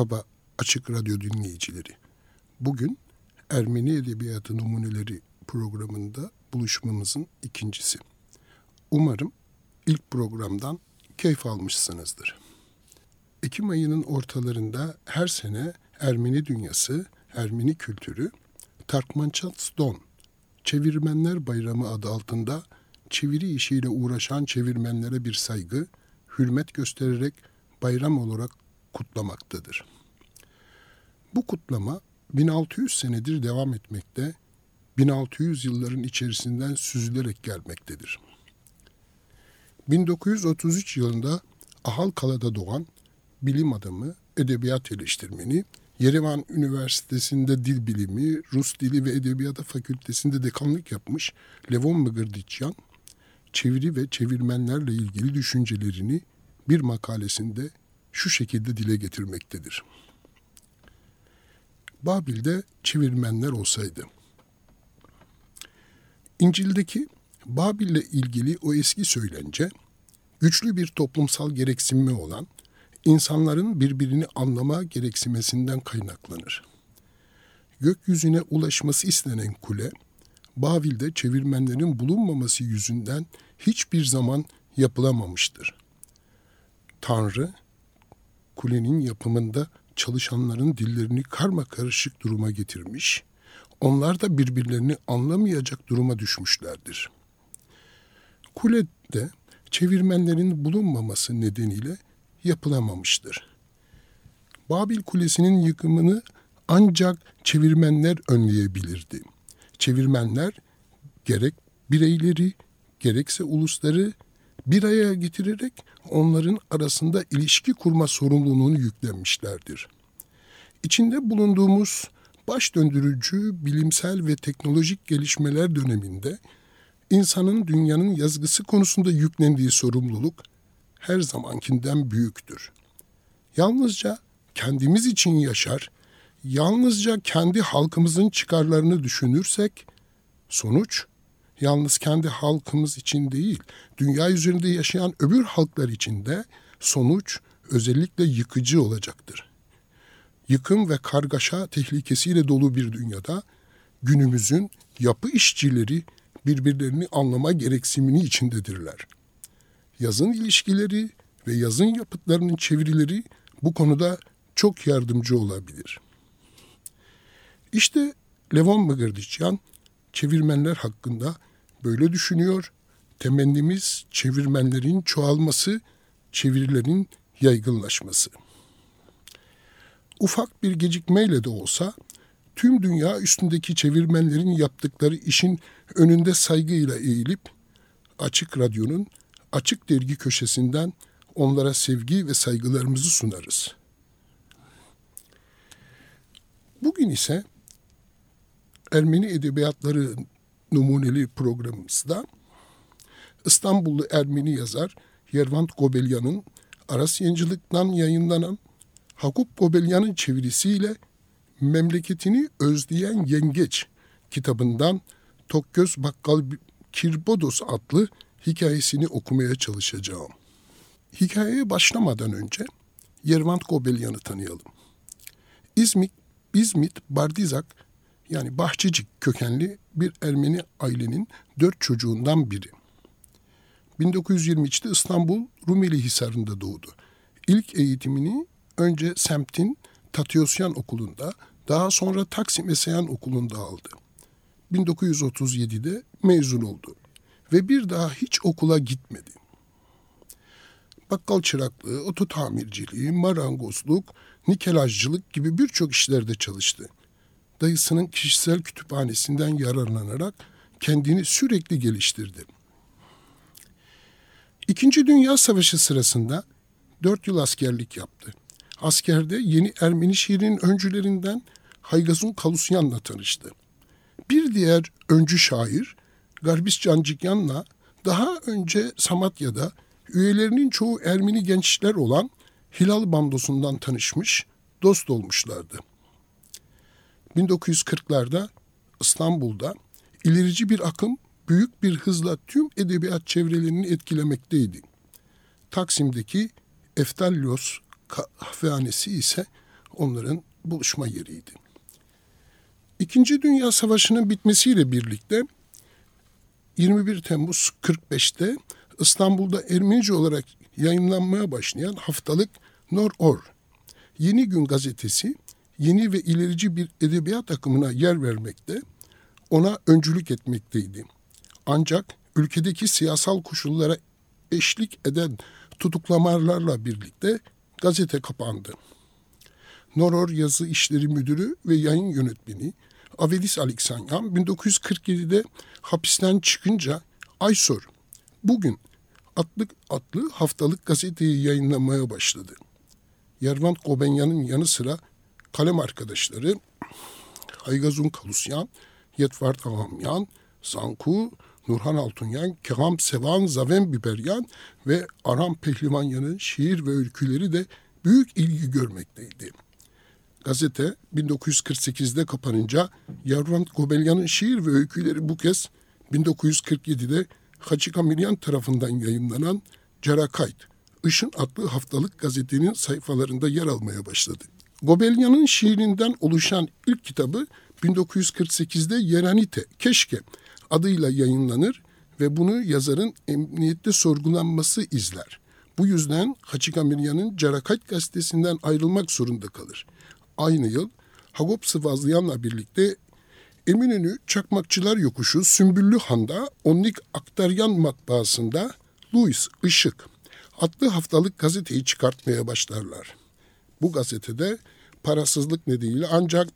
Merhaba Açık Radyo dinleyicileri. Bugün Ermeni Edebiyatı Numuneleri programında buluşmamızın ikincisi. Umarım ilk programdan keyif almışsınızdır. Ekim ayının ortalarında her sene Ermeni dünyası, Ermeni kültürü, Tarkmançat Don, Çevirmenler Bayramı adı altında çeviri işiyle uğraşan çevirmenlere bir saygı, hürmet göstererek bayram olarak kutlamaktadır. Bu kutlama 1600 senedir devam etmekte, 1600 yılların içerisinden süzülerek gelmektedir. 1933 yılında Ahalkala'da doğan bilim adamı, edebiyat eleştirmeni, Yerevan Üniversitesi'nde dil bilimi, Rus dili ve edebiyatı fakültesinde dekanlık yapmış Levon Mıgırdiçyan, çeviri ve çevirmenlerle ilgili düşüncelerini bir makalesinde şu şekilde dile getirmektedir. Babil'de çevirmenler olsaydı. İncil'deki Babil'le ilgili o eski söylence, güçlü bir toplumsal gereksinme olan insanların birbirini anlama gereksinmesinden kaynaklanır. Gökyüzüne ulaşması istenen kule, Babil'de çevirmenlerin bulunmaması yüzünden hiçbir zaman yapılamamıştır. Tanrı, kulenin yapımında çalışanların dillerini karma karışık duruma getirmiş, onlar da birbirlerini anlamayacak duruma düşmüşlerdir. Kulede çevirmenlerin bulunmaması nedeniyle yapılamamıştır. Babil Kulesi'nin yıkımını ancak çevirmenler önleyebilirdi. Çevirmenler gerek bireyleri gerekse ulusları bir araya getirerek onların arasında ilişki kurma sorumluluğunu yüklenmişlerdir. İçinde bulunduğumuz baş döndürücü bilimsel ve teknolojik gelişmeler döneminde insanın dünyanın yazgısı konusunda yüklendiği sorumluluk her zamankinden büyüktür. Yalnızca kendimiz için yaşar, yalnızca kendi halkımızın çıkarlarını düşünürsek sonuç yalnız kendi halkımız için değil, dünya üzerinde yaşayan öbür halklar için de sonuç özellikle yıkıcı olacaktır. Yıkım ve kargaşa tehlikesiyle dolu bir dünyada günümüzün yapı işçileri birbirlerini anlama gereksinimi içindedirler. Yazın ilişkileri ve yazın yapıtlarının çevirileri bu konuda çok yardımcı olabilir. İşte Levon Mıgırdiçyan çevirmenler hakkında böyle düşünüyor. Temennimiz çevirmenlerin çoğalması, çevirilerin yaygınlaşması. Ufak bir gecikmeyle de olsa tüm dünya üstündeki çevirmenlerin yaptıkları işin önünde saygıyla eğilip Açık Radyo'nun Açık Dergi köşesinden onlara sevgi ve saygılarımızı sunarız. Bugün ise Ermeni Edebiyatları numuneli programımızda İstanbullu Ermeni yazar Yervant Gobelyan'ın Aras Yayıncılık'tan yayınlanan Hakup Gobelyan'ın çevirisiyle Memleketini Özleyen Yengeç kitabından Tokgöz Bakkal Kirbodos adlı hikayesini okumaya çalışacağım. Hikayeye başlamadan önce Yervant Gobelyan'ı tanıyalım. İzmit, İzmit Bardizak yani Bahçecik kökenli bir Ermeni ailenin dört çocuğundan biri. 1923'te İstanbul Rumeli Hisarı'nda doğdu. İlk eğitimini önce semtin Tatyosyan Okulu'nda, daha sonra Taksim Eseyan Okulu'nda aldı. 1937'de mezun oldu ve bir daha hiç okula gitmedi. Bakkal çıraklığı, oto tamirciliği, marangozluk, nikelajcılık gibi birçok işlerde çalıştı dayısının kişisel kütüphanesinden yararlanarak kendini sürekli geliştirdi. İkinci Dünya Savaşı sırasında Dört yıl askerlik yaptı. Askerde yeni Ermeni şiirinin öncülerinden Haygazun Kalusyan'la tanıştı. Bir diğer öncü şair Garbis Cancikyan'la daha önce Samatya'da üyelerinin çoğu Ermeni gençler olan Hilal Bandosu'ndan tanışmış, dost olmuşlardı. 1940'larda İstanbul'da ilerici bir akım büyük bir hızla tüm edebiyat çevrelerini etkilemekteydi. Taksim'deki Eftallos kahvehanesi ise onların buluşma yeriydi. İkinci Dünya Savaşı'nın bitmesiyle birlikte 21 Temmuz 45'te İstanbul'da Ermenice olarak yayınlanmaya başlayan haftalık Nor Or, Yeni Gün gazetesi yeni ve ilerici bir edebiyat akımına yer vermekte, ona öncülük etmekteydi. Ancak ülkedeki siyasal koşullara eşlik eden tutuklamalarla birlikte gazete kapandı. Noror Yazı İşleri Müdürü ve yayın yönetmeni Avedis Aleksanyan 1947'de hapisten çıkınca Aysor bugün atlık atlı haftalık gazeteyi yayınlamaya başladı. Yervant Kobenyan'ın yanı sıra kalem arkadaşları Haygazun Kalusyan, Yetvart Ahamyan, Zanku, Nurhan Altunyan, Keham Sevan Zaven Biberyan ve Aram Pehlivanyan'ın şiir ve öyküleri de büyük ilgi görmekteydi. Gazete 1948'de kapanınca Yarvan Gobelyan'ın şiir ve öyküleri bu kez 1947'de Hacı Kamilyan tarafından yayınlanan Cerakayt, Işın adlı haftalık gazetenin sayfalarında yer almaya başladı. Gobelyan'ın şiirinden oluşan ilk kitabı 1948'de Yeranite, Keşke adıyla yayınlanır ve bunu yazarın emniyette sorgulanması izler. Bu yüzden Hacı Kamirya'nın Carakayt gazetesinden ayrılmak zorunda kalır. Aynı yıl Hagop Sıvazlayan'la birlikte Eminönü Çakmakçılar Yokuşu Sümbüllü Han'da Onlik Aktaryan matbaasında Louis Işık adlı haftalık gazeteyi çıkartmaya başlarlar. Bu gazetede parasızlık nedeniyle ancak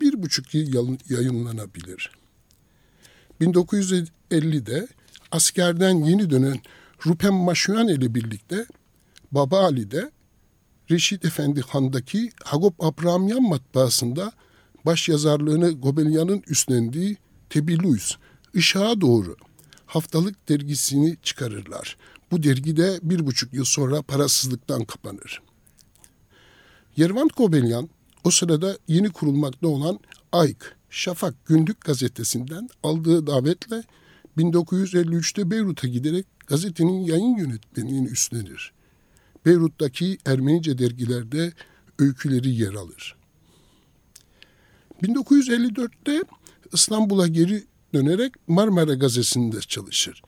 bir buçuk yıl yayınlanabilir. 1950'de askerden yeni dönen Rupem Maşuyan ile birlikte Baba Ali'de Reşit Efendi Han'daki Hagop Abrahamyan matbaasında baş yazarlığını Gobelyan'ın üstlendiği Tebiluyuz, Işığa Doğru haftalık dergisini çıkarırlar. Bu dergi de bir buçuk yıl sonra parasızlıktan kapanır. Yervant Gobelyan o sırada yeni kurulmakta olan Ayk, Şafak Gündük gazetesinden aldığı davetle 1953'te Beyrut'a giderek gazetenin yayın yönetmenliğini üstlenir. Beyrut'taki Ermenice dergilerde öyküleri yer alır. 1954'te İstanbul'a geri dönerek Marmara Gazetesi'nde çalışır.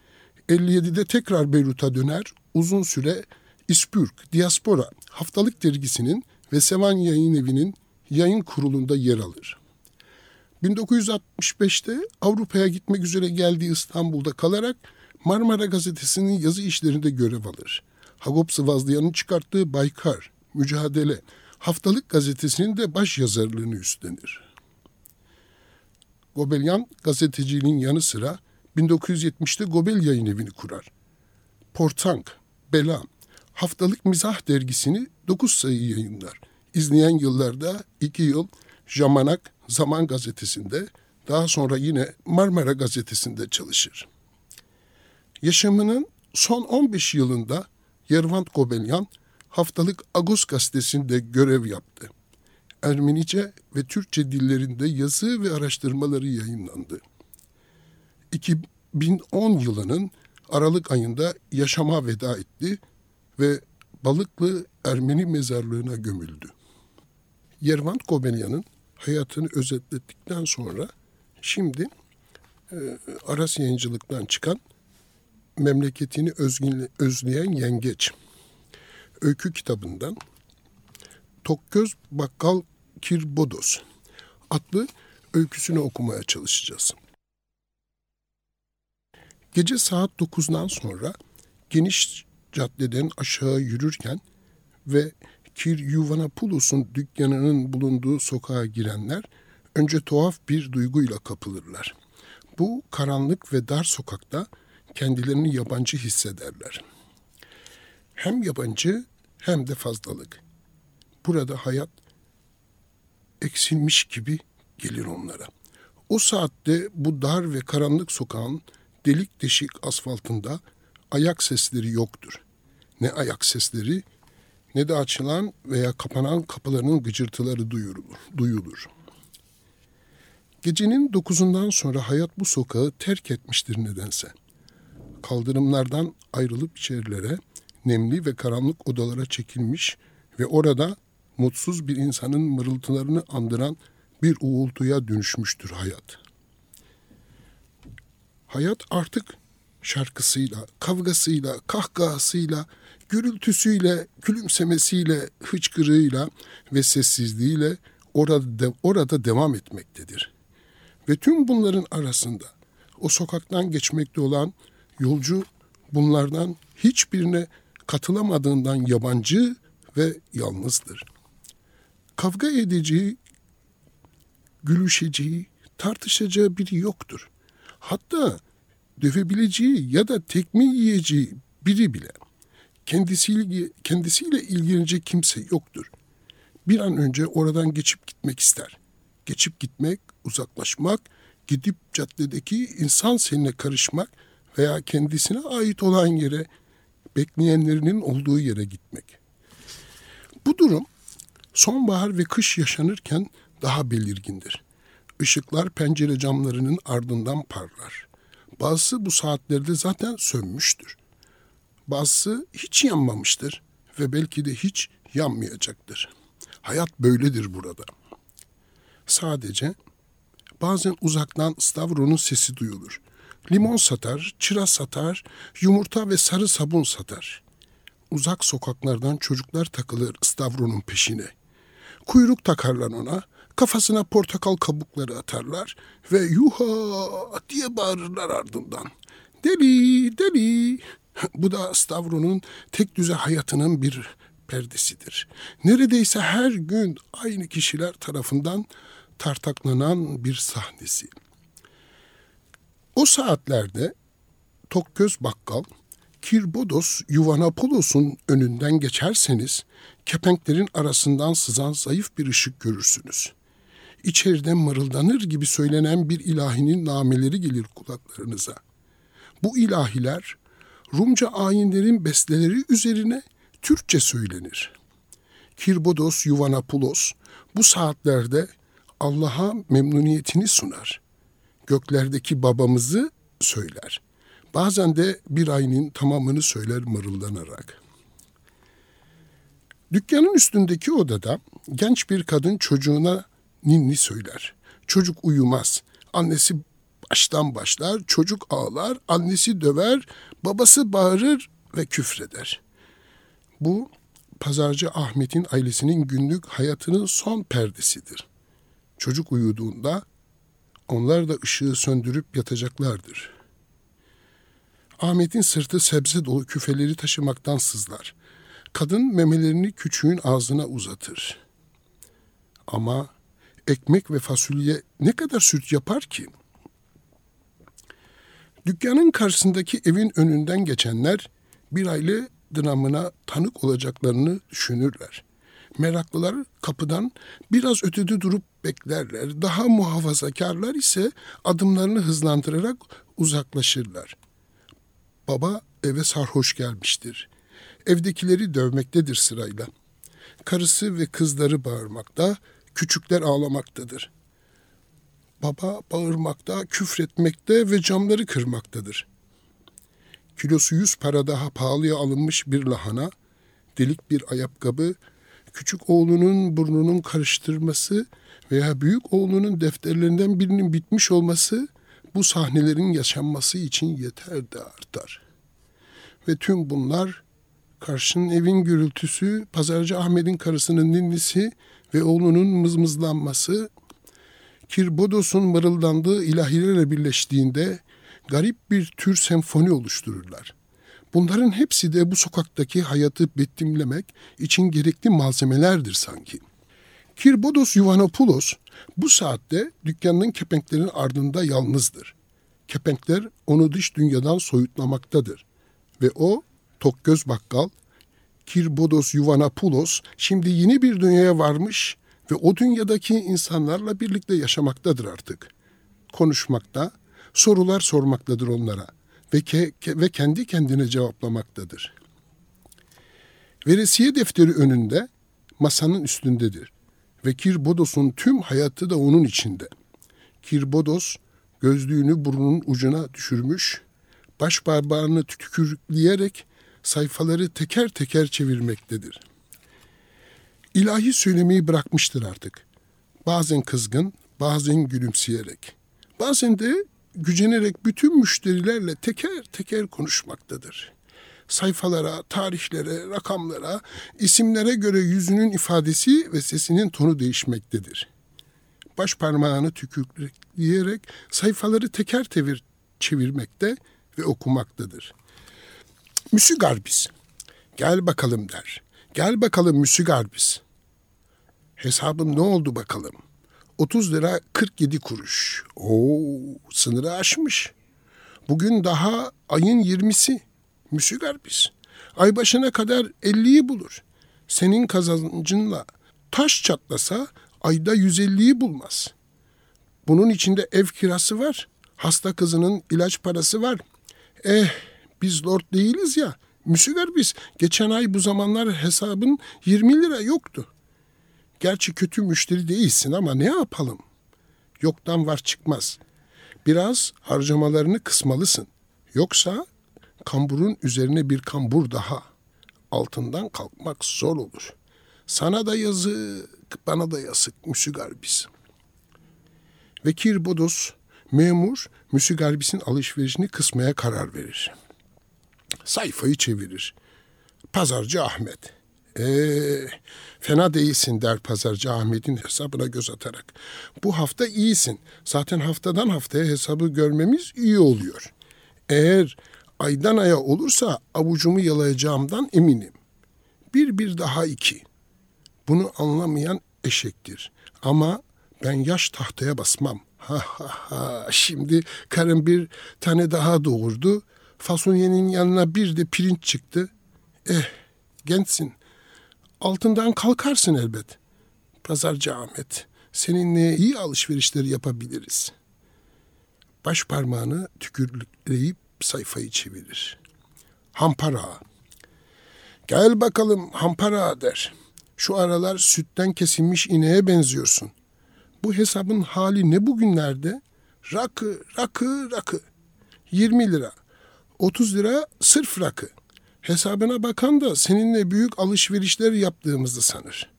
57'de tekrar Beyrut'a döner, uzun süre İspürk, Diaspora haftalık dergisinin ve Sevan Yayın Evi'nin yayın kurulunda yer alır. 1965'te Avrupa'ya gitmek üzere geldiği İstanbul'da kalarak Marmara Gazetesi'nin yazı işlerinde görev alır. Hagop Sıvazlayan'ın çıkarttığı Baykar, Mücadele, haftalık gazetesinin de baş yazarlığını üstlenir. Gobelyan gazeteciliğin yanı sıra 1970'te Gobel yayın evini kurar. Portank, Bela, haftalık mizah dergisini 9 sayı yayınlar. İzleyen yıllarda 2 yıl Jamanak Zaman gazetesinde, daha sonra yine Marmara gazetesinde çalışır. Yaşamının son 15 yılında Yervant Gobelyan haftalık Agos gazetesinde görev yaptı. Ermenice ve Türkçe dillerinde yazı ve araştırmaları yayınlandı. 2010 yılının Aralık ayında yaşama veda etti ve Balıklı Ermeni mezarlığına gömüldü. Yervant Gobelyan'ın hayatını özetlettikten sonra şimdi e, Aras Yayıncılık'tan çıkan memleketini özleyen yengeç öykü kitabından Tokgöz Bakkal Kirbodos adlı öyküsünü okumaya çalışacağız. Gece saat 9'dan sonra geniş caddeden aşağı yürürken ve Kir Yuvanapulos'un dükkanının bulunduğu sokağa girenler önce tuhaf bir duyguyla kapılırlar. Bu karanlık ve dar sokakta kendilerini yabancı hissederler. Hem yabancı hem de fazlalık. Burada hayat eksilmiş gibi gelir onlara. O saatte bu dar ve karanlık sokağın delik deşik asfaltında ayak sesleri yoktur. Ne ayak sesleri ne de açılan veya kapanan kapıların gıcırtıları duyulur. duyulur. Gecenin dokuzundan sonra hayat bu sokağı terk etmiştir nedense. Kaldırımlardan ayrılıp içerilere, nemli ve karanlık odalara çekilmiş ve orada mutsuz bir insanın mırıltılarını andıran bir uğultuya dönüşmüştür hayat. Hayat artık şarkısıyla, kavgasıyla, kahkahasıyla, gürültüsüyle, gülümsemesiyle, hıçkırığıyla ve sessizliğiyle orada, orada devam etmektedir. Ve tüm bunların arasında o sokaktan geçmekte olan yolcu bunlardan hiçbirine katılamadığından yabancı ve yalnızdır. Kavga edeceği, gülüşeceği, tartışacağı biri yoktur. Hatta dövebileceği ya da tekme yiyeceği biri bile kendisiyle, kendisiyle ilgilenecek kimse yoktur. Bir an önce oradan geçip gitmek ister. Geçip gitmek, uzaklaşmak, gidip caddedeki insan seninle karışmak veya kendisine ait olan yere, bekleyenlerinin olduğu yere gitmek. Bu durum sonbahar ve kış yaşanırken daha belirgindir. Işıklar pencere camlarının ardından parlar. Bazısı bu saatlerde zaten sönmüştür. Bazısı hiç yanmamıştır ve belki de hiç yanmayacaktır. Hayat böyledir burada. Sadece bazen uzaktan Stavro'nun sesi duyulur. Limon satar, çıra satar, yumurta ve sarı sabun satar. Uzak sokaklardan çocuklar takılır Stavro'nun peşine. Kuyruk takarlar ona, kafasına portakal kabukları atarlar ve yuha diye bağırırlar ardından. Deli, deli. Bu da Stavro'nun tek düze hayatının bir perdesidir. Neredeyse her gün aynı kişiler tarafından tartaklanan bir sahnesi. O saatlerde Tokköz Bakkal, Kirbodos Yuvanapolos'un önünden geçerseniz kepenklerin arasından sızan zayıf bir ışık görürsünüz. İçeriden mırıldanır gibi söylenen bir ilahinin nameleri gelir kulaklarınıza. Bu ilahiler Rumca ayinlerin besteleri üzerine Türkçe söylenir. Kirbodos Yuvanapoulos bu saatlerde Allah'a memnuniyetini sunar. Göklerdeki babamızı söyler. Bazen de bir ayının tamamını söyler mırıldanarak. Dükkanın üstündeki odada genç bir kadın çocuğuna ninni söyler. Çocuk uyumaz. Annesi baştan başlar, çocuk ağlar, annesi döver, babası bağırır ve küfreder. Bu pazarcı Ahmet'in ailesinin günlük hayatının son perdesidir. Çocuk uyuduğunda onlar da ışığı söndürüp yatacaklardır. Ahmet'in sırtı sebze dolu küfeleri taşımaktan sızlar. Kadın memelerini küçüğün ağzına uzatır. Ama ekmek ve fasulye ne kadar süt yapar ki? Dükkanın karşısındaki evin önünden geçenler bir aile dramına tanık olacaklarını düşünürler. Meraklılar kapıdan biraz ötede durup beklerler. Daha muhafazakarlar ise adımlarını hızlandırarak uzaklaşırlar. Baba eve sarhoş gelmiştir. Evdekileri dövmektedir sırayla. Karısı ve kızları bağırmakta, küçükler ağlamaktadır. Baba bağırmakta, küfretmekte ve camları kırmaktadır. Kilosu yüz para daha pahalıya alınmış bir lahana, delik bir ayakkabı, küçük oğlunun burnunun karıştırması veya büyük oğlunun defterlerinden birinin bitmiş olması bu sahnelerin yaşanması için yeter de artar. Ve tüm bunlar karşının evin gürültüsü, pazarcı Ahmet'in karısının ninnisi ve oğlunun mızmızlanması, Kirbodos'un mırıldandığı ilahilerle birleştiğinde garip bir tür senfoni oluştururlar. Bunların hepsi de bu sokaktaki hayatı betimlemek için gerekli malzemelerdir sanki. Kirbodos Yuvanopoulos bu saatte dükkanının kepenklerin ardında yalnızdır. Kepenkler onu dış dünyadan soyutlamaktadır. Ve o tok göz bakkal Kirbodos Yuvanapoulos şimdi yeni bir dünyaya varmış ve o dünyadaki insanlarla birlikte yaşamaktadır artık. Konuşmakta, sorular sormaktadır onlara ve, ke, ve kendi kendine cevaplamaktadır. Veresiye defteri önünde, masanın üstündedir ve Kirbodos'un tüm hayatı da onun içinde. Kirbodos gözlüğünü burnunun ucuna düşürmüş, baş parmağını tükürleyerek sayfaları teker teker çevirmektedir. İlahi söylemeyi bırakmıştır artık. Bazen kızgın, bazen gülümseyerek. Bazen de gücenerek bütün müşterilerle teker teker konuşmaktadır. Sayfalara, tarihlere, rakamlara, isimlere göre yüzünün ifadesi ve sesinin tonu değişmektedir. Baş parmağını tükürleyerek sayfaları teker tevir çevirmekte ve okumaktadır. Müsü Garbis, gel bakalım der. Gel bakalım Müsü Garbis. Hesabım ne oldu bakalım? 30 lira 47 kuruş. Oo, sınırı aşmış. Bugün daha ayın 20'si. Müsü Garbis. Ay başına kadar 50'yi bulur. Senin kazancınla taş çatlasa ayda 150'yi bulmaz. Bunun içinde ev kirası var. Hasta kızının ilaç parası var. Eh biz lord değiliz ya. Müsüver biz. Geçen ay bu zamanlar hesabın 20 lira yoktu. Gerçi kötü müşteri değilsin ama ne yapalım? Yoktan var çıkmaz. Biraz harcamalarını kısmalısın. Yoksa kamburun üzerine bir kambur daha. Altından kalkmak zor olur. Sana da yazık, bana da yazık Müsügarbis. Vekir Bodos, memur Müsügarbis'in alışverişini kısmaya karar verir. Sayfayı çevirir. Pazarcı Ahmet. Ee, fena değilsin der pazarcı Ahmet'in hesabına göz atarak. Bu hafta iyisin. Zaten haftadan haftaya hesabı görmemiz iyi oluyor. Eğer aydan aya olursa avucumu yalayacağımdan eminim. Bir bir daha iki. Bunu anlamayan eşektir. Ama ben yaş tahtaya basmam. Ha ha ha. Şimdi karım bir tane daha doğurdu. Fasulyenin yanına bir de pirinç çıktı. Eh, gençsin. Altından kalkarsın elbet. Pazarcı Ahmet, seninle iyi alışverişleri yapabiliriz. Baş parmağını tükürleyip sayfayı çevirir. Hampara. Gel bakalım Hampara der. Şu aralar sütten kesilmiş ineğe benziyorsun. Bu hesabın hali ne bugünlerde? Rakı, rakı, rakı. 20 lira. 30 lira sırf rakı. Hesabına bakan da seninle büyük alışverişler yaptığımızı sanır.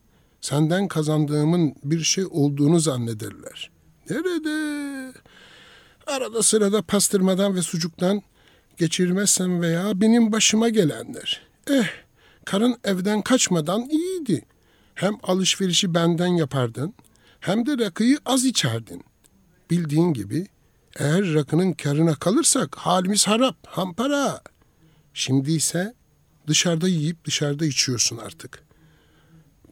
Senden kazandığımın bir şey olduğunu zannederler. Nerede? Arada sırada pastırmadan ve sucuktan geçirmezsem veya benim başıma gelenler. Eh, karın evden kaçmadan iyiydi. Hem alışverişi benden yapardın, hem de rakıyı az içerdin. Bildiğin gibi eğer rakının karına kalırsak halimiz harap, hampara. Şimdi ise dışarıda yiyip dışarıda içiyorsun artık.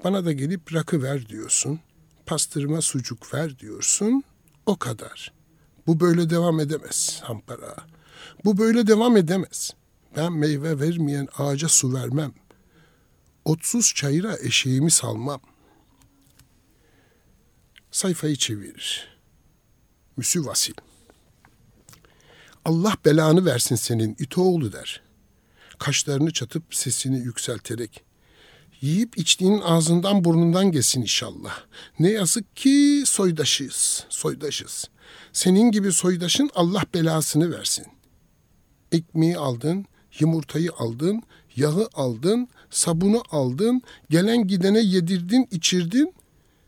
Bana da gelip rakı ver diyorsun. Pastırma sucuk ver diyorsun. O kadar. Bu böyle devam edemez Hampara. Bu böyle devam edemez. Ben meyve vermeyen ağaca su vermem. Otsuz çayıra eşeğimi salmam. Sayfayı çevirir. Müsü Vasil. Allah belanı versin senin itoğlu der. Kaşlarını çatıp sesini yükselterek. Yiyip içtiğinin ağzından burnundan gelsin inşallah. Ne yazık ki soydaşıyız, soydaşız. Senin gibi soydaşın Allah belasını versin. Ekmeği aldın, yumurtayı aldın, yağı aldın, sabunu aldın, gelen gidene yedirdin, içirdin.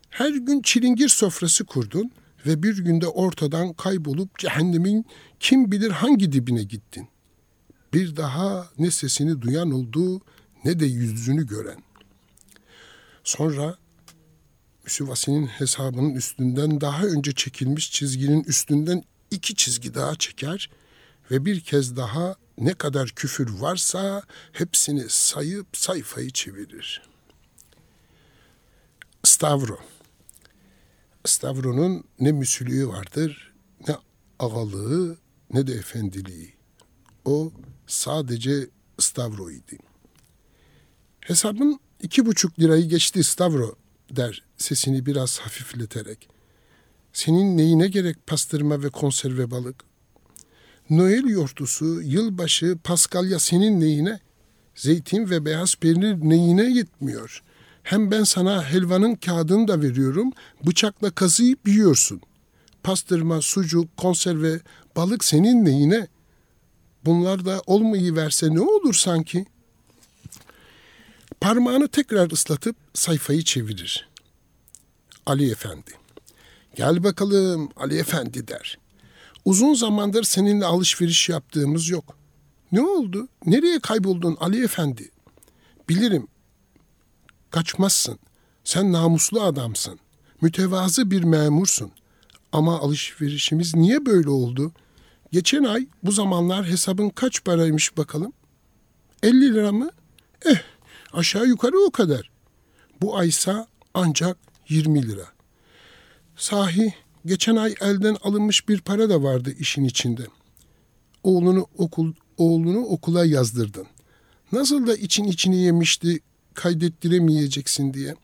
Her gün çilingir sofrası kurdun ve bir günde ortadan kaybolup cehennemin kim bilir hangi dibine gittin. Bir daha ne sesini duyan oldu ne de yüzünü gören. Sonra Müsüvasi'nin hesabının üstünden daha önce çekilmiş çizginin üstünden iki çizgi daha çeker ve bir kez daha ne kadar küfür varsa hepsini sayıp sayfayı çevirir. Stavro Stavro'nun ne müsülüğü vardır, ne ağalığı, ne de efendiliği. O sadece Stavro idi. Hesabın iki buçuk lirayı geçti Stavro der sesini biraz hafifleterek. Senin neyine gerek pastırma ve konserve balık? Noel yortusu, yılbaşı, paskalya senin neyine? Zeytin ve beyaz peynir neyine yetmiyor? Hem ben sana helvanın kağıdını da veriyorum, bıçakla kazıyıp yiyorsun. Pastırma, sucuk, konserve, balık senin neyine? Bunlar da olmayı verse ne olur sanki? Parmağını tekrar ıslatıp sayfayı çevirir. Ali Efendi. Gel bakalım Ali Efendi der. Uzun zamandır seninle alışveriş yaptığımız yok. Ne oldu? Nereye kayboldun Ali Efendi? Bilirim. Kaçmazsın. Sen namuslu adamsın. Mütevazı bir memursun. Ama alışverişimiz niye böyle oldu? Geçen ay bu zamanlar hesabın kaç paraymış bakalım? 50 lira mı? Eh aşağı yukarı o kadar. Bu aysa ancak 20 lira. Sahi geçen ay elden alınmış bir para da vardı işin içinde. Oğlunu okul oğlunu okula yazdırdın. Nasıl da için içini yemişti kaydettiremeyeceksin diye.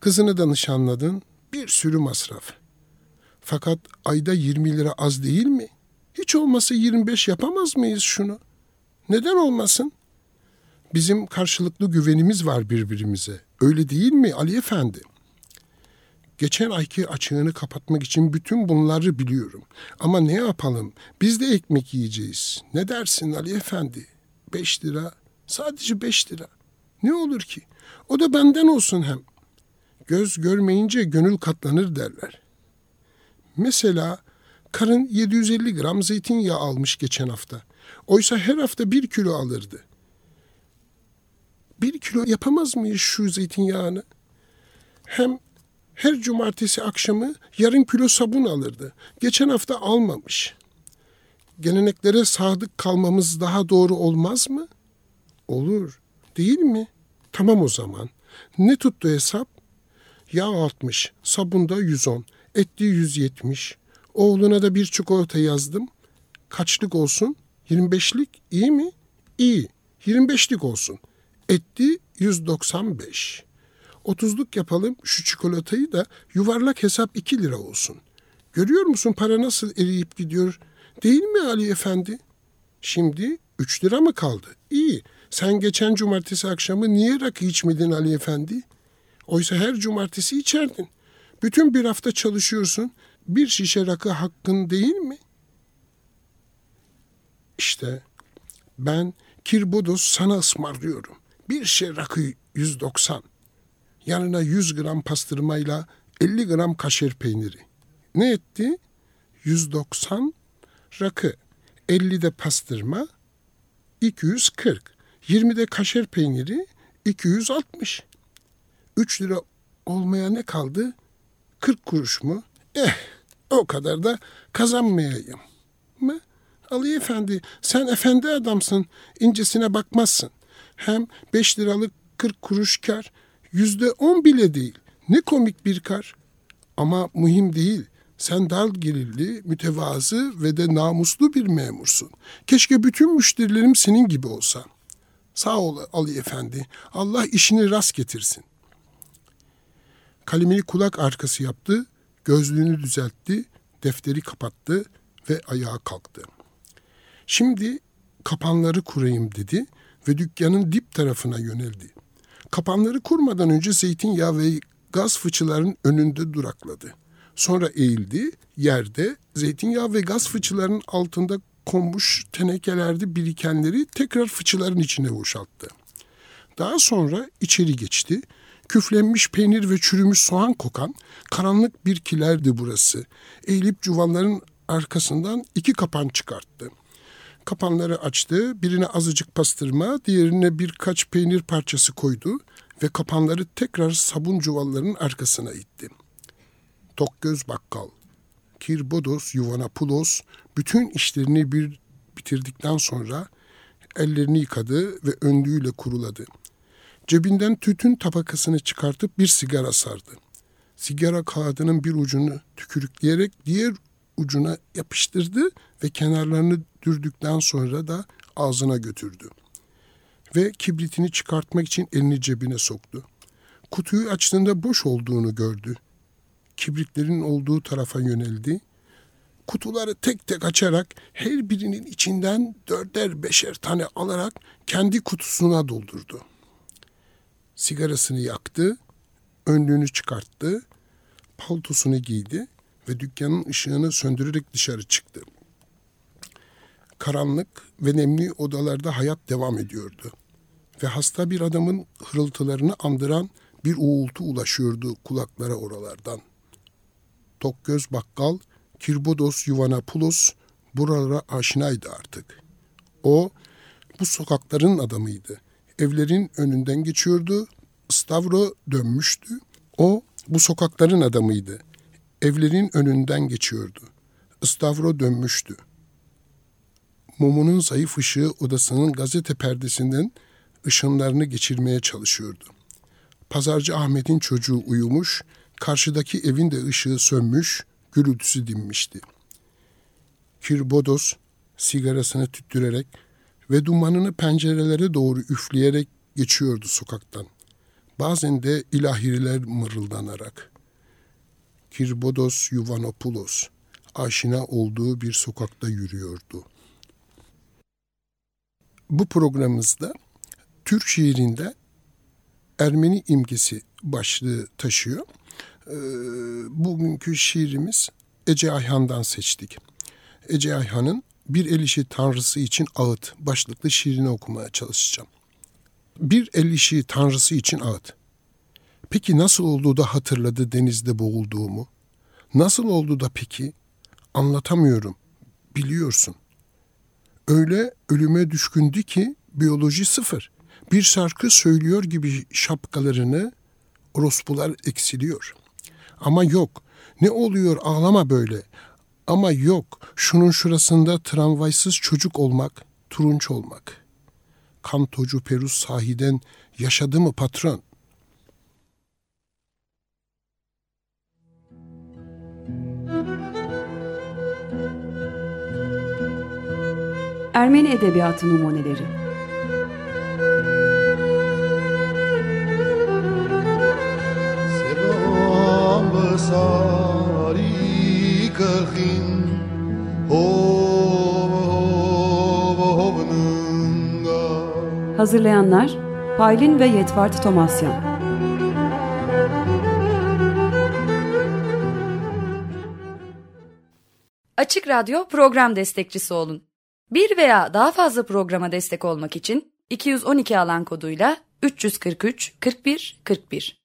Kızını da nişanladın. Bir sürü masraf. Fakat ayda 20 lira az değil mi? Hiç olmasa 25 yapamaz mıyız şunu? Neden olmasın? Bizim karşılıklı güvenimiz var birbirimize. Öyle değil mi Ali Efendi? Geçen ayki açığını kapatmak için bütün bunları biliyorum. Ama ne yapalım? Biz de ekmek yiyeceğiz. Ne dersin Ali Efendi? Beş lira. Sadece beş lira. Ne olur ki? O da benden olsun hem. Göz görmeyince gönül katlanır derler. Mesela karın 750 gram zeytinyağı almış geçen hafta. Oysa her hafta bir kilo alırdı. Bir kilo yapamaz mıyız şu zeytinyağını? Hem her cumartesi akşamı yarım kilo sabun alırdı. Geçen hafta almamış. Geleneklere sadık kalmamız daha doğru olmaz mı? Olur. Değil mi? Tamam o zaman. Ne tuttu hesap? Yağ 60, sabunda 110, etli 170. Oğluna da bir çikolata yazdım. Kaçlık olsun? 25'lik iyi mi? İyi. 25'lik olsun. Etli 195. 30'luk yapalım şu çikolatayı da yuvarlak hesap 2 lira olsun. Görüyor musun para nasıl eriyip gidiyor? Değil mi Ali Efendi? Şimdi 3 lira mı kaldı? İyi. Sen geçen cumartesi akşamı niye rakı içmedin Ali Efendi? Oysa her cumartesi içerdin. Bütün bir hafta çalışıyorsun. Bir şişe rakı hakkın değil mi? İşte ben Kirbodos sana ısmarlıyorum. Bir şişe rakı 190. Yanına 100 gram pastırmayla 50 gram kaşer peyniri. Ne etti? 190 rakı. 50 de pastırma 240. 20 de kaşer peyniri 260. 3 lira olmaya ne kaldı? 40 kuruş mu? Eh o kadar da kazanmayayım mı? Ali Efendi sen efendi adamsın incesine bakmazsın. Hem 5 liralık 40 kuruş kar yüzde on bile değil. Ne komik bir kar. Ama mühim değil. Sen dal gelirli, mütevazı ve de namuslu bir memursun. Keşke bütün müşterilerim senin gibi olsa. Sağ ol Ali Efendi. Allah işini rast getirsin. Kalemini kulak arkası yaptı, gözlüğünü düzeltti, defteri kapattı ve ayağa kalktı. Şimdi kapanları kurayım dedi ve dükkanın dip tarafına yöneldi. Kapanları kurmadan önce zeytinyağı ve gaz fıçıların önünde durakladı. Sonra eğildi, yerde zeytinyağı ve gaz fıçıların altında konmuş tenekelerde birikenleri tekrar fıçıların içine boşalttı. Daha sonra içeri geçti. Küflenmiş peynir ve çürümüş soğan kokan karanlık bir kilerdi burası. Eğilip cuvanların arkasından iki kapan çıkarttı. Kapanları açtı, birine azıcık pastırma, diğerine birkaç peynir parçası koydu ve kapanları tekrar sabun çuvallarının arkasına itti. Tokgöz bakkal, Kirbodos Yuvanapulos bütün işlerini bir bitirdikten sonra ellerini yıkadı ve önlüğüyle kuruladı. Cebinden tütün tabakasını çıkartıp bir sigara sardı. Sigara kağıdının bir ucunu tükürükleyerek diğer ucuna yapıştırdı ve kenarlarını dürdükten sonra da ağzına götürdü. ve kibritini çıkartmak için elini cebine soktu. Kutuyu açtığında boş olduğunu gördü. Kibritlerin olduğu tarafa yöneldi. Kutuları tek tek açarak her birinin içinden dörder beşer tane alarak kendi kutusuna doldurdu. Sigarasını yaktı, önlüğünü çıkarttı, paltosunu giydi ve dükkanın ışığını söndürerek dışarı çıktı. Karanlık ve nemli odalarda hayat devam ediyordu. Ve hasta bir adamın hırıltılarını andıran bir uğultu ulaşıyordu kulaklara oralardan. Tokgöz bakkal, Kirbodos Yuvanapoulos buralara aşinaydı artık. O, bu sokakların adamıydı. Evlerin önünden geçiyordu, Stavro dönmüştü. O, bu sokakların adamıydı. Evlerin önünden geçiyordu. Stavro dönmüştü. Mumunun zayıf ışığı odasının gazete perdesinden ışınlarını geçirmeye çalışıyordu. Pazarcı Ahmet'in çocuğu uyumuş, karşıdaki evin de ışığı sönmüş, gürültüsü dinmişti. Kirbodos sigarasını tüttürerek ve dumanını pencerelere doğru üfleyerek geçiyordu sokaktan. Bazen de ilahiler mırıldanarak. Kirbodos Yuvanopoulos aşina olduğu bir sokakta yürüyordu. Bu programımızda Türk şiirinde Ermeni imgesi başlığı taşıyor. Ee, bugünkü şiirimiz Ece Ayhan'dan seçtik. Ece Ayhan'ın Bir El İşi Tanrısı için Ağıt başlıklı şiirini okumaya çalışacağım. Bir el işi tanrısı için ağıt. Peki nasıl oldu da hatırladı denizde boğulduğumu? Nasıl oldu da peki? Anlatamıyorum. Biliyorsun. Öyle ölüme düşkündü ki biyoloji sıfır. Bir şarkı söylüyor gibi şapkalarını orospular eksiliyor. Ama yok. Ne oluyor ağlama böyle. Ama yok. Şunun şurasında tramvaysız çocuk olmak, turunç olmak.'' kantocu Perus sahiden yaşadı mı patron? Ermeni Edebiyatı Numuneleri Selam sari kırgın Hazırlayanlar Paylin ve Yetvart Tomasyan. Açık Radyo program destekçisi olun. Bir veya daha fazla programa destek olmak için 212 alan koduyla 343 41 41